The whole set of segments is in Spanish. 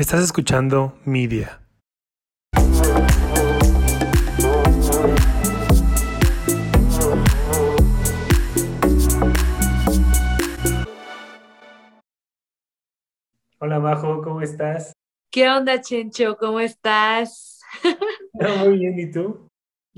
Estás escuchando Media. Hola Majo, ¿cómo estás? ¿Qué onda, Chencho? ¿Cómo estás? Muy bien, ¿y tú?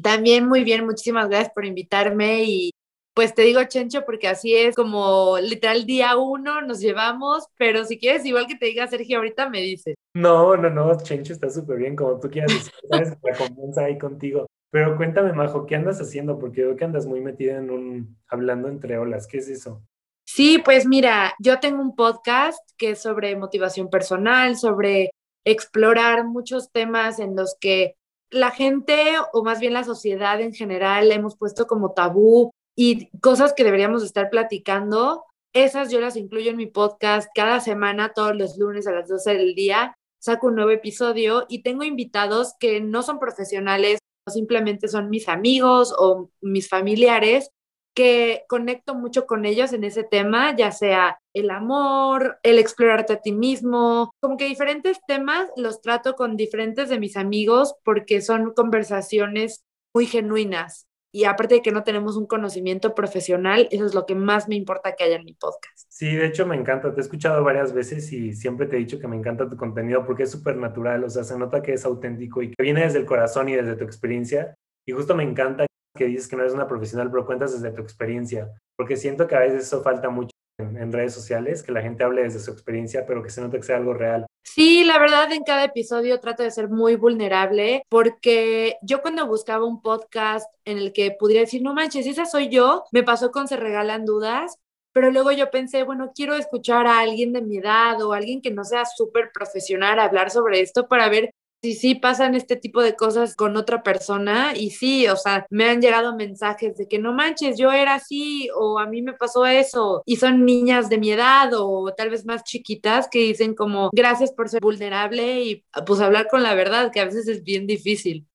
También muy bien, muchísimas gracias por invitarme y pues te digo Chencho porque así es como literal día uno nos llevamos, pero si quieres igual que te diga Sergio ahorita me dices. No, no, no, Chencho está súper bien, como tú quieras decir, sabes la confianza ahí contigo. Pero cuéntame, Majo, ¿qué andas haciendo? Porque veo que andas muy metida en un, hablando entre olas, ¿qué es eso? Sí, pues mira, yo tengo un podcast que es sobre motivación personal, sobre explorar muchos temas en los que la gente o más bien la sociedad en general hemos puesto como tabú y cosas que deberíamos estar platicando. Esas yo las incluyo en mi podcast cada semana, todos los lunes a las 12 del día. Saco un nuevo episodio y tengo invitados que no son profesionales, simplemente son mis amigos o mis familiares que conecto mucho con ellos en ese tema, ya sea el amor, el explorarte a ti mismo, como que diferentes temas los trato con diferentes de mis amigos porque son conversaciones muy genuinas. Y aparte de que no tenemos un conocimiento profesional, eso es lo que más me importa que haya en mi podcast. Sí, de hecho me encanta. Te he escuchado varias veces y siempre te he dicho que me encanta tu contenido porque es súper natural. O sea, se nota que es auténtico y que viene desde el corazón y desde tu experiencia. Y justo me encanta que dices que no eres una profesional, pero cuentas desde tu experiencia, porque siento que a veces eso falta mucho en, redes sociales, que la gente hable desde su experiencia, pero que se note que sea algo real. Sí, la verdad en cada episodio trato de ser muy vulnerable porque yo cuando buscaba un podcast en el que pudiera decir, no manches, esa soy yo, me pasó con Se Regalan Dudas, pero luego yo pensé, bueno, quiero escuchar a alguien de mi edad o alguien que no sea súper profesional hablar sobre esto para ver si sí pasan este tipo de cosas con otra persona y sí, o sea, me han llegado mensajes de que no manches, yo era así o a mí me pasó eso y son niñas de mi edad o tal vez más chiquitas que dicen como gracias por ser vulnerable y pues hablar con la verdad, que a veces es bien difícil.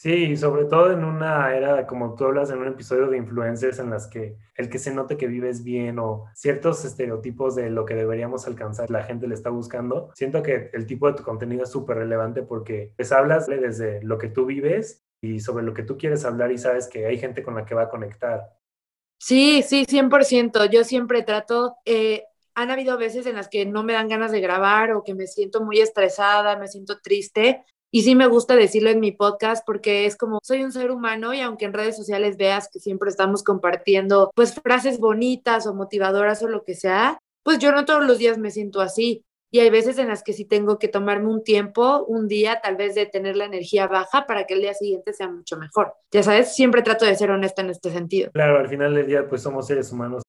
Sí, sobre todo en una era, como tú hablas en un episodio de influencers en las que el que se note que vives bien o ciertos estereotipos de lo que deberíamos alcanzar, la gente le está buscando. Siento que el tipo de tu contenido es súper relevante porque pues hablas desde lo que tú vives y sobre lo que tú quieres hablar y sabes que hay gente con la que va a conectar. Sí, sí, 100%. Yo siempre trato, eh, han habido veces en las que no me dan ganas de grabar o que me siento muy estresada, me siento triste y sí me gusta decirlo en mi podcast porque es como soy un ser humano y aunque en redes sociales veas que siempre estamos compartiendo pues frases bonitas o motivadoras o lo que sea, pues yo no todos los días me siento así. Y hay veces en las que sí tengo que tomarme un tiempo, un día tal vez de tener la energía baja para que el día siguiente sea mucho mejor. Ya sabes, siempre trato de ser honesta en este sentido. Claro, al final del día pues somos seres humanos.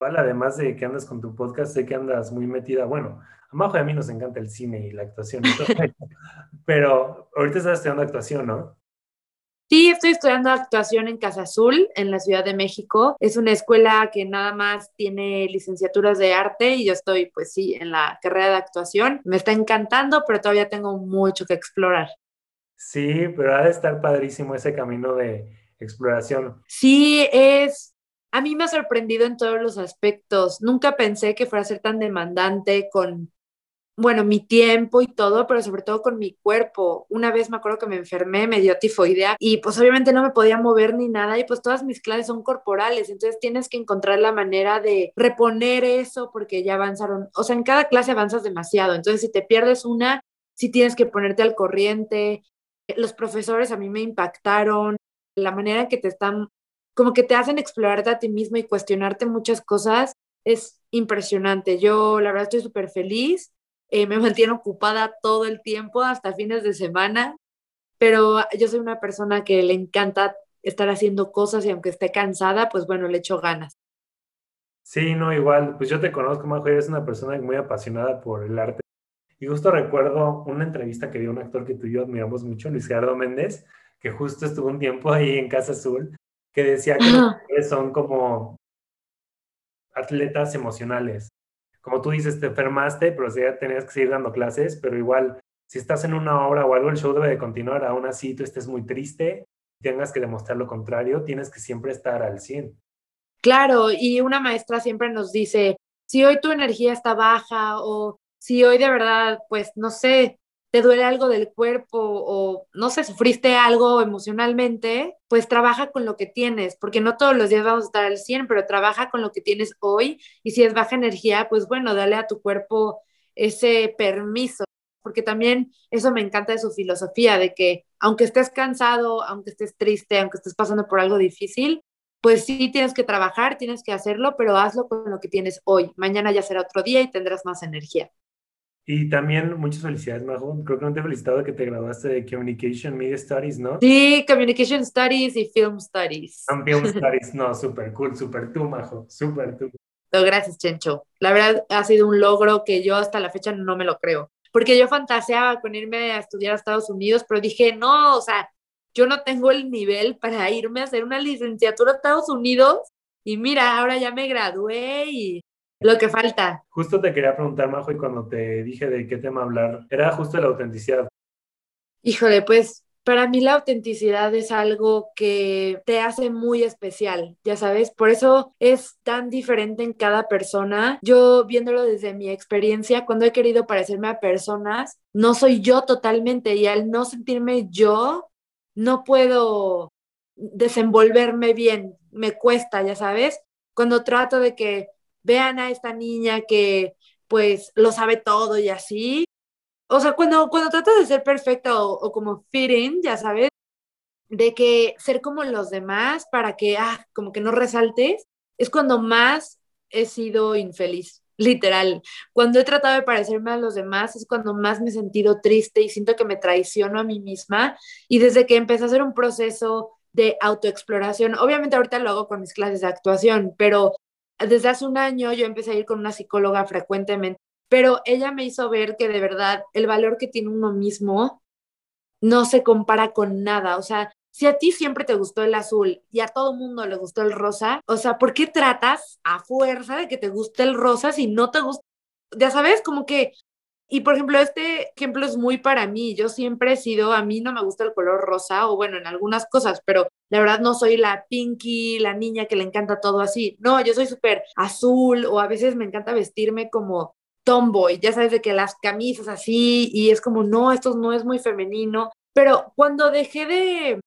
Además de que andas con tu podcast, sé que andas muy metida, bueno, a Majo y a mí nos encanta el cine y la actuación, pero ahorita estás estudiando actuación, ¿no? Sí, estoy estudiando actuación en Casa Azul, en la Ciudad de México. Es una escuela que nada más tiene licenciaturas de arte y yo estoy, pues sí, en la carrera de actuación. Me está encantando, pero todavía tengo mucho que explorar. Sí, pero ha de estar padrísimo ese camino de exploración. Sí, es a mí me ha sorprendido en todos los aspectos. Nunca pensé que fuera a ser tan demandante con bueno, mi tiempo y todo, pero sobre todo con mi cuerpo. Una vez me acuerdo que me enfermé, me dio tifoidea y pues obviamente no me podía mover ni nada y pues todas mis clases son corporales, entonces tienes que encontrar la manera de reponer eso porque ya avanzaron, o sea, en cada clase avanzas demasiado, entonces si te pierdes una, sí tienes que ponerte al corriente. Los profesores a mí me impactaron, la manera en que te están, como que te hacen explorarte a ti mismo y cuestionarte muchas cosas es impresionante. Yo la verdad estoy súper feliz eh, me mantiene ocupada todo el tiempo, hasta fines de semana, pero yo soy una persona que le encanta estar haciendo cosas y aunque esté cansada, pues bueno, le echo ganas. Sí, no, igual, pues yo te conozco, Majo, eres una persona muy apasionada por el arte. Y justo recuerdo una entrevista que dio un actor que tú y yo admiramos mucho, Luis Gerardo Méndez, que justo estuvo un tiempo ahí en Casa Azul, que decía que son como atletas emocionales como tú dices, te enfermaste, pero ya tenías que seguir dando clases, pero igual, si estás en una obra o algo, el show debe de continuar, aún así tú estés muy triste, tengas que demostrar lo contrario, tienes que siempre estar al 100. Claro, y una maestra siempre nos dice, si hoy tu energía está baja o Si hoy de verdad, pues, no sé, te duele algo del cuerpo o no sé, sufriste algo emocionalmente, pues trabaja con lo que tienes, porque no todos los días vamos a estar al 100, pero trabaja con lo que tienes hoy y si es baja energía, pues bueno, dale a tu cuerpo ese permiso, porque también eso me encanta de su filosofía, de que aunque estés cansado, aunque estés triste, aunque estés pasando por algo difícil, pues sí tienes que trabajar, tienes que hacerlo, pero hazlo con lo que tienes hoy. Mañana ya será otro día y tendrás más energía. Y también muchas felicidades, Majo. Creo que no te he felicitado de que te graduaste de Communication Media Studies, ¿no? Sí, Communication Studies y Film Studies. Film Studies, no, súper cool, súper tú, Majo, súper tú. gracias, Chencho. La verdad ha sido un logro que yo hasta la fecha no me lo creo. Porque yo fantaseaba con irme a estudiar a Estados Unidos, pero dije, no, o sea, yo no tengo el nivel para irme a hacer una licenciatura a Estados Unidos. Y mira, ahora ya me gradué y lo que falta. Justo te quería preguntar, Majo, y cuando te dije de qué tema hablar, era justo la autenticidad. Híjole, pues para mí la autenticidad es algo que te hace muy especial, ya sabes, por eso es tan diferente en cada persona. Yo viéndolo desde mi experiencia, cuando he querido parecerme a personas, no soy yo totalmente y al no sentirme yo, no puedo desenvolverme bien, me cuesta, ya sabes. Cuando trato de que vean a esta niña que pues lo sabe todo y así. O sea, cuando, cuando tratas de ser perfecta o, como fitting, ya sabes, de que ser como los demás para que, ah, como que no resaltes, es cuando más he sido infeliz, literal. Cuando he tratado de parecerme a los demás es cuando más me he sentido triste y siento que me traiciono a mí misma. Y desde que empecé a hacer un proceso de autoexploración, obviamente ahorita lo hago con mis clases de actuación, pero desde hace un año yo empecé a ir con una psicóloga frecuentemente, pero ella me hizo ver que de verdad el valor que tiene uno mismo no se compara con nada. O sea, si a ti siempre te gustó el azul y a todo mundo le gustó el rosa, o sea, ¿por qué tratas a fuerza de que te guste el rosa si no te gusta? Ya sabes, como que y por ejemplo, este ejemplo es muy para mí. Yo siempre he sido, a mí no me gusta el color rosa, o bueno, en algunas cosas, pero la verdad no soy la pinky, la niña que le encanta todo así. No, yo soy súper azul, o a veces me encanta vestirme como tomboy, ya sabes, de que las camisas así, y es como, no, esto no es muy femenino. Pero cuando dejé de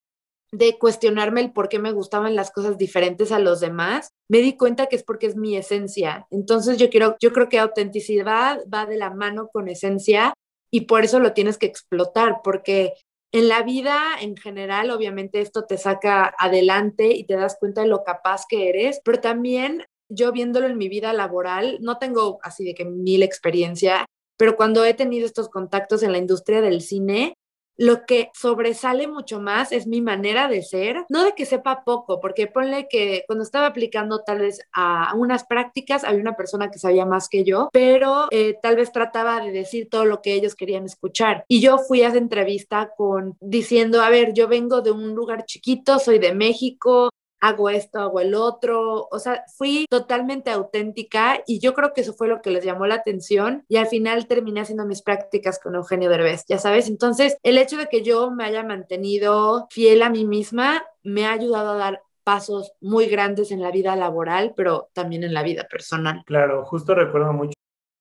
de cuestionarme el por qué me gustaban las cosas diferentes a los demás, me di cuenta que es porque es mi esencia. Entonces yo quiero, yo creo que autenticidad va de la mano con esencia y por eso lo tienes que explotar, porque en la vida en general, obviamente esto te saca adelante y te das cuenta de lo capaz que eres, pero también yo viéndolo en mi vida laboral, no tengo así de que mil experiencia, pero cuando he tenido estos contactos en la industria del cine, lo que sobresale mucho más es mi manera de ser, no de que sepa poco, porque ponle que cuando estaba aplicando tal vez a unas prácticas había una persona que sabía más que yo, pero eh, tal vez trataba de decir todo lo que ellos querían escuchar. Y yo fui a esa entrevista con diciendo, a ver, yo vengo de un lugar chiquito, soy de México, hago esto, hago el otro, o sea, fui totalmente auténtica y yo creo que eso fue lo que les llamó la atención y al final terminé haciendo mis prácticas con Eugenio Derbez, ya sabes, entonces el hecho de que yo me haya mantenido fiel a mí misma me ha ayudado a dar pasos muy grandes en la vida laboral, pero también en la vida personal. Claro, justo recuerdo mucho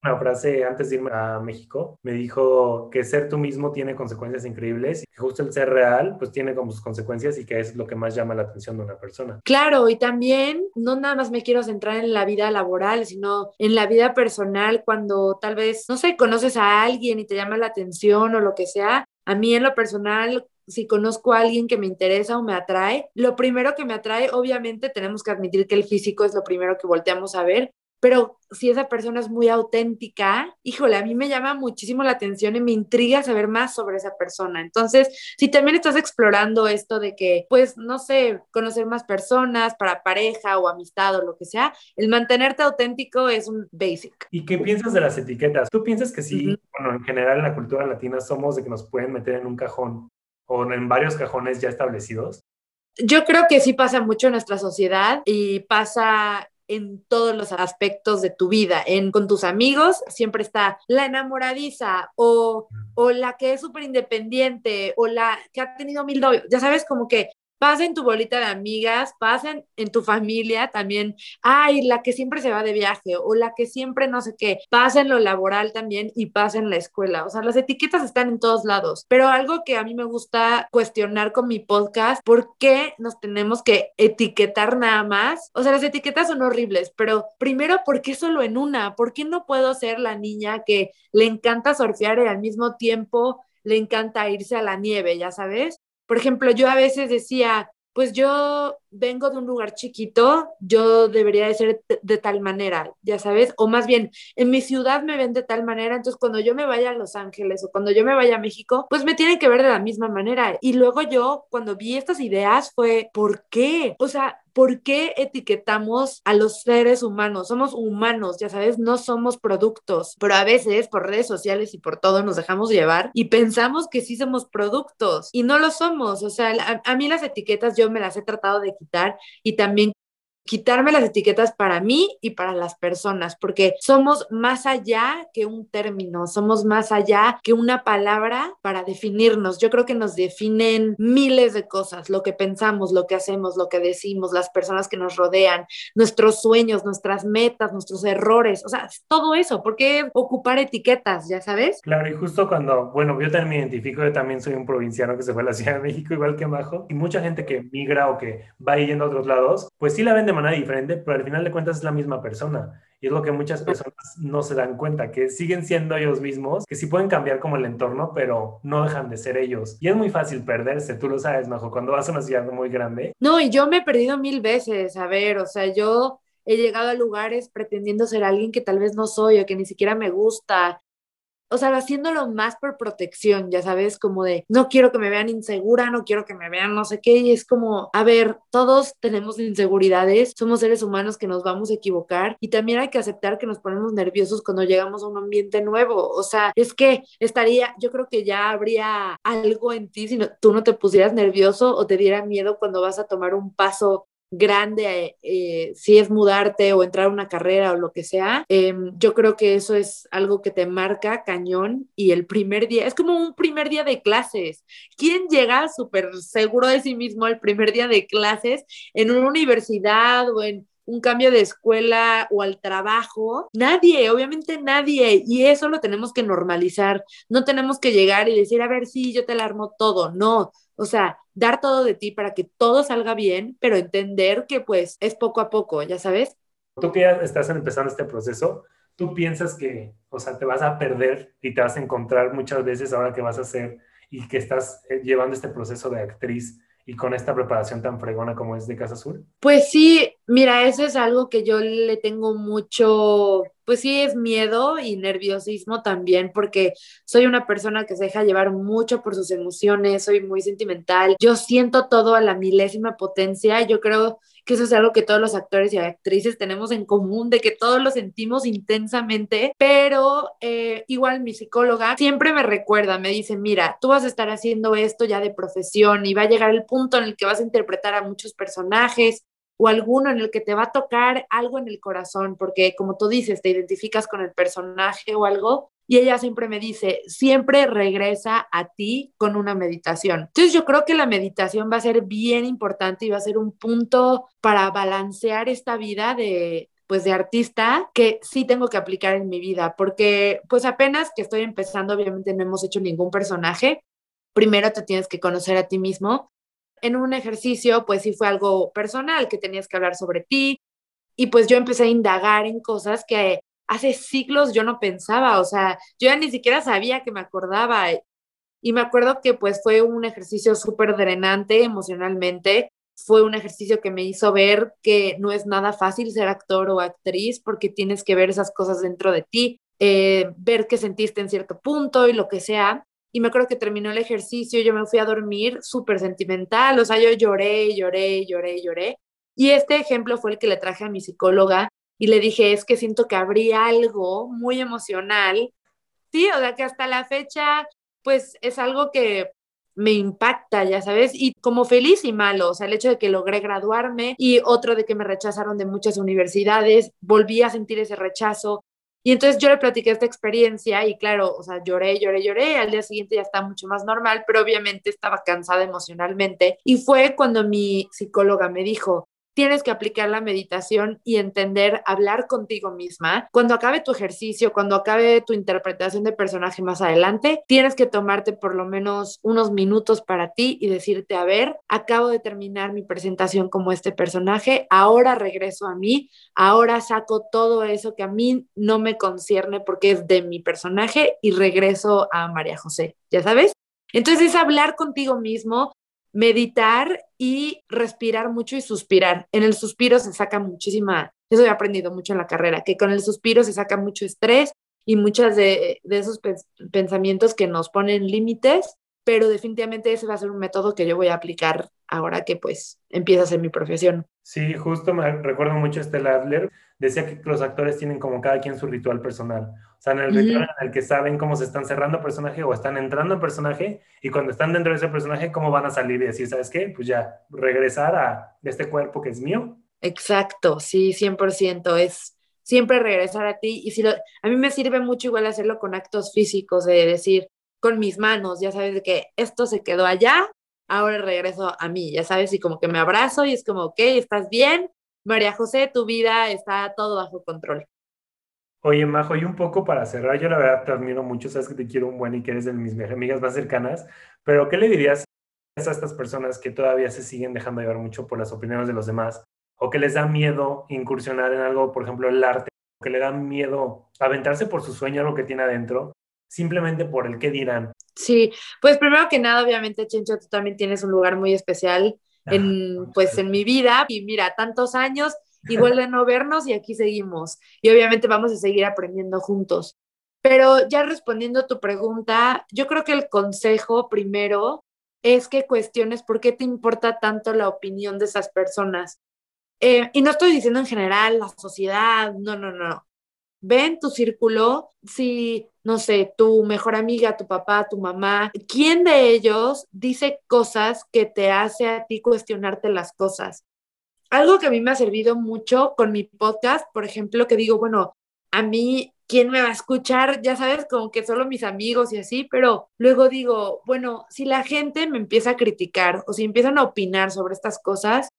una frase antes de irme a México. Me dijo que ser tú mismo tiene consecuencias increíbles y que justo el ser real pues tiene como sus consecuencias y que es lo que más llama la atención de una persona. Claro, y también no nada más me quiero centrar en la vida laboral, sino en la vida personal cuando tal vez, no sé, conoces a alguien y te llama la atención o lo que sea. A mí en lo personal, si conozco a alguien que me interesa o me atrae, lo primero que me atrae, obviamente tenemos que admitir que el físico es lo primero que volteamos a ver, pero si esa persona es muy auténtica, híjole, a mí me llama muchísimo la atención y me intriga saber más sobre esa persona. Entonces, si también estás explorando esto de que, pues, no sé, conocer más personas para pareja o amistad o lo que sea, el mantenerte auténtico es un basic. ¿Y qué piensas de las etiquetas? ¿Tú piensas que sí, bueno, en general en la cultura latina somos de que nos pueden meter en un cajón o en varios cajones ya establecidos? Yo creo que sí pasa mucho en nuestra sociedad y pasa en todos los aspectos de tu vida. En, con tus amigos siempre está la enamoradiza o, o la que es súper independiente o la que ha tenido mil novios. Ya sabes, como que pasa en tu bolita de amigas, pasa en, tu familia también, ay, la que siempre se va de viaje o la que siempre no sé qué, pasa en lo laboral también y pasa en la escuela. O sea, las etiquetas están en todos lados, pero algo que a mí me gusta cuestionar con mi podcast, ¿por qué nos tenemos que etiquetar nada más? O sea, las etiquetas son horribles, pero primero, ¿por qué solo en una? ¿Por qué no puedo ser la niña que le encanta surfear y al mismo tiempo le encanta irse a la nieve, ya sabes? Por ejemplo, yo a veces decía, pues yo vengo de un lugar chiquito, yo debería de ser de, tal manera, ya sabes, o más bien, en mi ciudad me ven de tal manera, entonces cuando yo me vaya a Los Ángeles o cuando yo me vaya a México, pues me tienen que ver de la misma manera. Y luego yo, cuando vi estas ideas, fue, ¿por qué? O sea, ¿por qué etiquetamos a los seres humanos? Somos humanos, ya sabes, no somos productos, pero a veces por redes sociales y por todo nos dejamos llevar y pensamos que sí somos productos y no lo somos. O sea, a, a mí las etiquetas yo me las he tratado de y también quitarme las etiquetas para mí y para las personas, porque somos más allá que un término, somos más allá que una palabra para definirnos. Yo creo que nos definen miles de cosas, lo que pensamos, lo que hacemos, lo que decimos, las personas que nos rodean, nuestros sueños, nuestras metas, nuestros errores, o sea, todo eso, ¿por qué ocupar etiquetas, ya sabes? Claro, y justo cuando, bueno, yo también me identifico, yo también soy un provinciano que se fue a la Ciudad de México, igual que Majo, y mucha gente que migra o que va yendo a otros lados, pues sí la ven de manera diferente, pero al final de cuentas es la misma persona. Y es lo que muchas personas no se dan cuenta, que siguen siendo ellos mismos, que sí pueden cambiar como el entorno, pero no dejan de ser ellos. Y es muy fácil perderse, tú lo sabes, Majo, cuando vas a una ciudad muy grande. No, y yo me he perdido mil veces, a ver, o sea, yo he llegado a lugares pretendiendo ser alguien que tal vez no soy o que ni siquiera me gusta o sea, haciéndolo más por protección, ya sabes, como de, no quiero que me vean insegura, no quiero que me vean no sé qué, y es como, a ver, todos tenemos inseguridades, somos seres humanos que nos vamos a equivocar y también hay que aceptar que nos ponemos nerviosos cuando llegamos a un ambiente nuevo, o sea, es que estaría, yo creo que ya habría algo en ti si tú no te pusieras nervioso o te diera miedo cuando vas a tomar un paso grande, eh, si es mudarte o entrar a una carrera o lo que sea, em, yo creo que eso es algo que te marca cañón y el primer día, es como un primer día de clases. ¿Quién llega súper seguro de sí mismo el primer día de clases en una universidad o en un cambio de escuela o al trabajo. Nadie, obviamente nadie. Y eso lo tenemos que normalizar. No tenemos que llegar y decir, a ver, sí, yo te la armo todo. No, o sea, dar todo de ti para que todo salga bien, pero entender que pues es poco a poco, ya sabes. Tú que ya estás empezando este proceso, tú piensas que, o sea, te vas a perder y te vas a encontrar muchas veces ahora que vas a hacer y que estás eh, llevando este proceso de actriz y con esta preparación tan fregona como es de Casa Azul? Pues sí, mira, eso es algo que yo le tengo mucho, pues sí, es miedo y nerviosismo también, porque soy una persona que se deja llevar mucho por sus emociones, soy muy sentimental, yo siento todo a la milésima potencia, yo creo que eso es algo que todos los actores y actrices tenemos en común, de que todos lo sentimos intensamente, pero eh, igual mi psicóloga siempre me recuerda, me dice, mira, tú vas a estar haciendo esto ya de profesión y va a llegar el punto en el que vas a interpretar a muchos personajes o alguno en el que te va a tocar algo en el corazón, porque como tú dices, te identificas con el personaje o algo, y ella siempre me dice, siempre regresa a ti con una meditación. Entonces yo creo que la meditación va a ser bien importante y va a ser un punto para balancear esta vida de, pues de artista que sí tengo que aplicar en mi vida, porque pues apenas que estoy empezando, obviamente no hemos hecho ningún personaje. Primero te tienes que conocer a ti mismo. En un ejercicio, pues sí fue algo personal, que tenías que hablar sobre ti. Y pues yo empecé a indagar en cosas que hace siglos yo no pensaba, o sea, yo ya ni siquiera sabía que me acordaba. Y me acuerdo que pues fue un ejercicio súper drenante emocionalmente, fue un ejercicio que me hizo ver que no es nada fácil ser actor o actriz porque tienes que ver esas cosas dentro de ti, eh, ver qué sentiste en cierto punto y lo que sea. Y me acuerdo que terminó el ejercicio, yo me fui a dormir súper sentimental, o sea, yo lloré, lloré, lloré, lloré. Y este ejemplo fue el que le traje a mi psicóloga y le dije, es que siento que habría algo muy emocional. Sí, o sea, que hasta la fecha, pues es algo que me impacta, ya sabes, y como feliz y malo, o sea, el hecho de que logré graduarme y otro de que me rechazaron de muchas universidades, volví a sentir ese rechazo, Y entonces yo le platiqué esta experiencia y claro, o sea, lloré, lloré, lloré, al día siguiente ya está mucho más normal, pero obviamente estaba cansada emocionalmente. Y fue cuando mi psicóloga me dijo, tienes que aplicar la meditación y entender, hablar contigo misma. Cuando acabe tu ejercicio, cuando acabe tu interpretación de personaje más adelante, tienes que tomarte por lo menos unos minutos para ti y decirte, a ver, acabo de terminar mi presentación como este personaje, ahora regreso a mí, ahora saco todo eso que a mí no me concierne porque es de mi personaje y regreso a María José, ¿ya sabes? Entonces es hablar contigo mismo, meditar y respirar mucho y suspirar. En el suspiro se saca muchísima, eso he aprendido mucho en la carrera, que con el suspiro se saca mucho estrés y muchas de, esos pensamientos que nos ponen límites, pero definitivamente ese va a ser un método que yo voy a aplicar ahora que pues empieza a ser mi profesión. Sí, justo me recuerdo mucho a Stella Adler, decía que los actores tienen como cada quien su ritual personal. Sea, en el ritual en el que saben cómo se están cerrando personaje o están entrando en personaje y cuando están dentro de ese personaje, cómo van a salir y decir, ¿sabes qué? Pues ya, regresar a este cuerpo que es mío. Exacto, sí, 100%. Es siempre regresar a ti. Y si a mí me sirve mucho igual hacerlo con actos físicos, de decir, con mis manos, ya sabes, de que esto se quedó allá, ahora regreso a mí, ya sabes, y como que me abrazo y es como, ok, ¿estás bien? María José, tu vida está todo bajo control. Oye, Majo, y un poco para cerrar, yo la verdad te admiro mucho, sabes que te quiero un buen y que eres de mis amigas más cercanas, pero ¿qué le dirías a estas personas que todavía se siguen dejando llevar mucho por las opiniones de los demás o que les da miedo incursionar en algo, por ejemplo, el arte, o que le da miedo aventarse por su sueño, lo que tiene adentro, simplemente por el qué dirán? Sí, pues primero que nada, obviamente, Chencho, tú también tienes un lugar muy especial ah, en, pues, en mi vida y mira, tantos años igual de no vernos y aquí seguimos. Y obviamente vamos a seguir aprendiendo juntos. Pero ya respondiendo a tu pregunta, yo creo que el consejo primero es que cuestiones por qué te importa tanto la opinión de esas personas. Eh, y no estoy diciendo en general la sociedad, no, no, no. Ve en tu círculo si, no sé, tu mejor amiga, tu papá, tu mamá, ¿quién de ellos dice cosas que te hace a ti cuestionarte las cosas? Algo que a mí me ha servido mucho con mi podcast, por ejemplo, que digo, bueno, a mí, ¿quién me va a escuchar? Ya sabes, como que solo mis amigos y así, pero luego digo, bueno, si la gente me empieza a criticar o si empiezan a opinar sobre estas cosas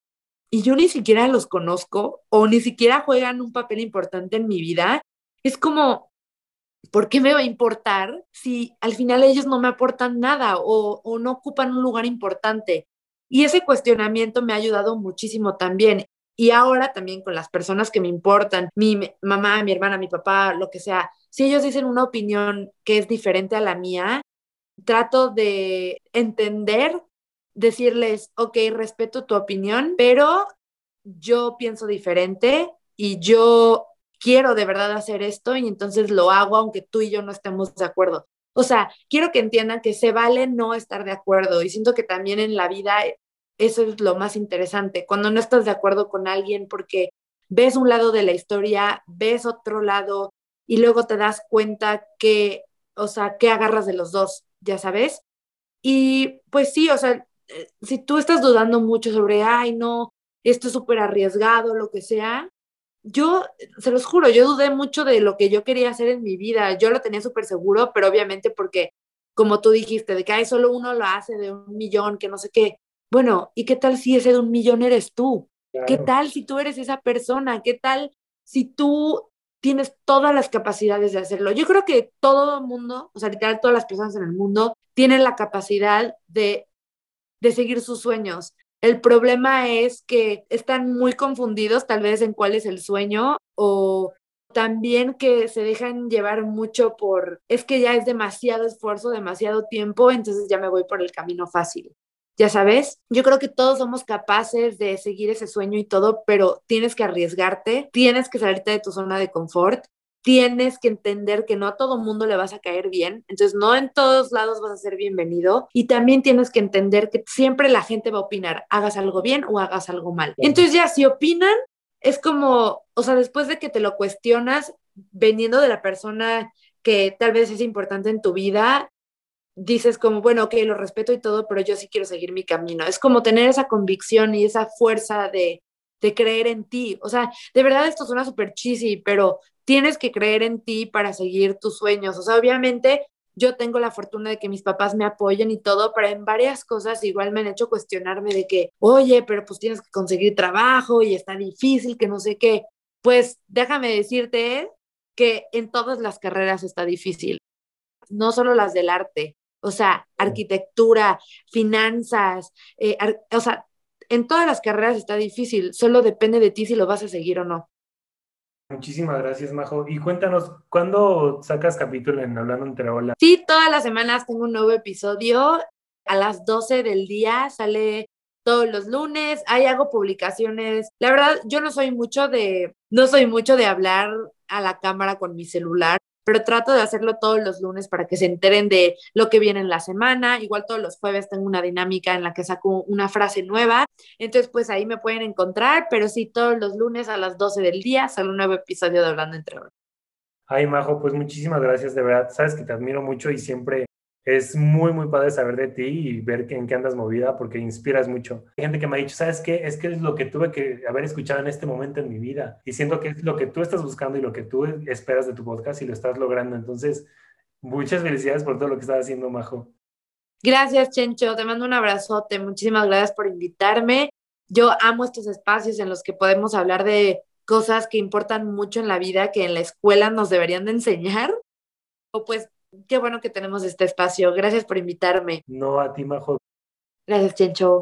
y yo ni siquiera los conozco o ni siquiera juegan un papel importante en mi vida, es como, ¿por qué me va a importar si al final ellos no me aportan nada o, o no ocupan un lugar importante? Y ese cuestionamiento me ha ayudado muchísimo también. Y ahora también con las personas que me importan, mi mamá, mi hermana, mi papá, lo que sea, si ellos dicen una opinión que es diferente a la mía, trato de entender, decirles, ok, respeto tu opinión, pero yo pienso diferente y yo quiero de verdad hacer esto y entonces lo hago aunque tú y yo no estemos de acuerdo. O sea, quiero que entiendan que se vale no estar de acuerdo y siento que también en la vida eso es lo más interesante, cuando no estás de acuerdo con alguien porque ves un lado de la historia, ves otro lado y luego te das cuenta que, o sea, que agarras de los dos, ya sabes. Y pues sí, o sea, eh, si tú estás dudando mucho sobre, ay, no, esto es súper arriesgado, lo que sea, yo, se los juro, yo dudé mucho de lo que yo quería hacer en mi vida. Yo lo tenía súper seguro, pero obviamente porque, como tú dijiste, de que hay solo uno lo hace de un millón, que no sé qué. Bueno, ¿y qué tal si ese de un millón eres tú? ¿Qué tal si tú eres esa persona? ¿Qué tal si tú tienes todas las capacidades de hacerlo? Yo creo que todo el mundo, o sea, literal, todas las personas en el mundo tienen la capacidad de, de seguir sus sueños. El problema es que están muy confundidos tal vez en cuál es el sueño o también que se dejan llevar mucho por, es que ya es demasiado esfuerzo, demasiado tiempo, entonces ya me voy por el camino fácil ya sabes, yo creo que todos somos capaces de seguir ese sueño y todo, pero tienes que arriesgarte, tienes que salirte de tu zona de confort, tienes que entender que no a todo mundo le vas a caer bien, entonces no en todos lados vas a ser bienvenido y también tienes que entender que siempre la gente va a opinar, hagas algo bien o hagas algo mal. Entonces ya si opinan, es como, o sea, después de que te lo cuestionas, veniendo de la persona que tal vez es importante en tu vida, dices como, bueno, ok, lo respeto y todo, pero yo sí quiero seguir mi camino. Es como tener esa convicción y esa fuerza de, de creer en ti. O sea, de verdad esto suena súper cheesy, pero tienes que creer en ti para seguir tus sueños. O sea, obviamente yo tengo la fortuna de que mis papás me apoyen y todo, pero en varias cosas igual me han hecho cuestionarme de que, oye, pero pues tienes que conseguir trabajo y está difícil, que no sé qué. Pues déjame decirte que en todas las carreras está difícil, no solo las del arte, o sea, arquitectura, finanzas, eh, o sea, en todas las carreras está difícil, solo depende de ti si lo vas a seguir o no. Muchísimas gracias, Majo. Y cuéntanos, ¿cuándo sacas capítulo en Hablando entre Olas? Sí, todas las semanas tengo un nuevo episodio. A las 12 del día sale todos los lunes. Ahí hago publicaciones. La verdad, yo no soy mucho de, no soy mucho de hablar a la cámara con mi celular pero trato de hacerlo todos los lunes para que se enteren de lo que viene en la semana. Igual todos los jueves tengo una dinámica en la que saco una frase nueva. Entonces, pues ahí me pueden encontrar, pero sí, todos los lunes a las 12 del día sale un nuevo episodio de Hablando entre Horas. Ay, Majo, pues muchísimas gracias, de verdad. Sabes que te admiro mucho y siempre es muy, muy padre saber de ti y ver en qué andas movida porque inspiras mucho. Hay gente que me ha dicho, ¿sabes qué? Es que es lo que tuve que haber escuchado en este momento en mi vida y siento que es lo que tú estás buscando y lo que tú esperas de tu podcast y lo estás logrando. Entonces, muchas felicidades por todo lo que estás haciendo, Majo. Gracias, Chencho. Te mando un abrazote. Muchísimas gracias por invitarme. Yo amo estos espacios en los que podemos hablar de cosas que importan mucho en la vida, que en la escuela nos deberían de enseñar. O pues Qué bueno que tenemos este espacio. Gracias por invitarme. No, a ti, Majo. Gracias, Chencho.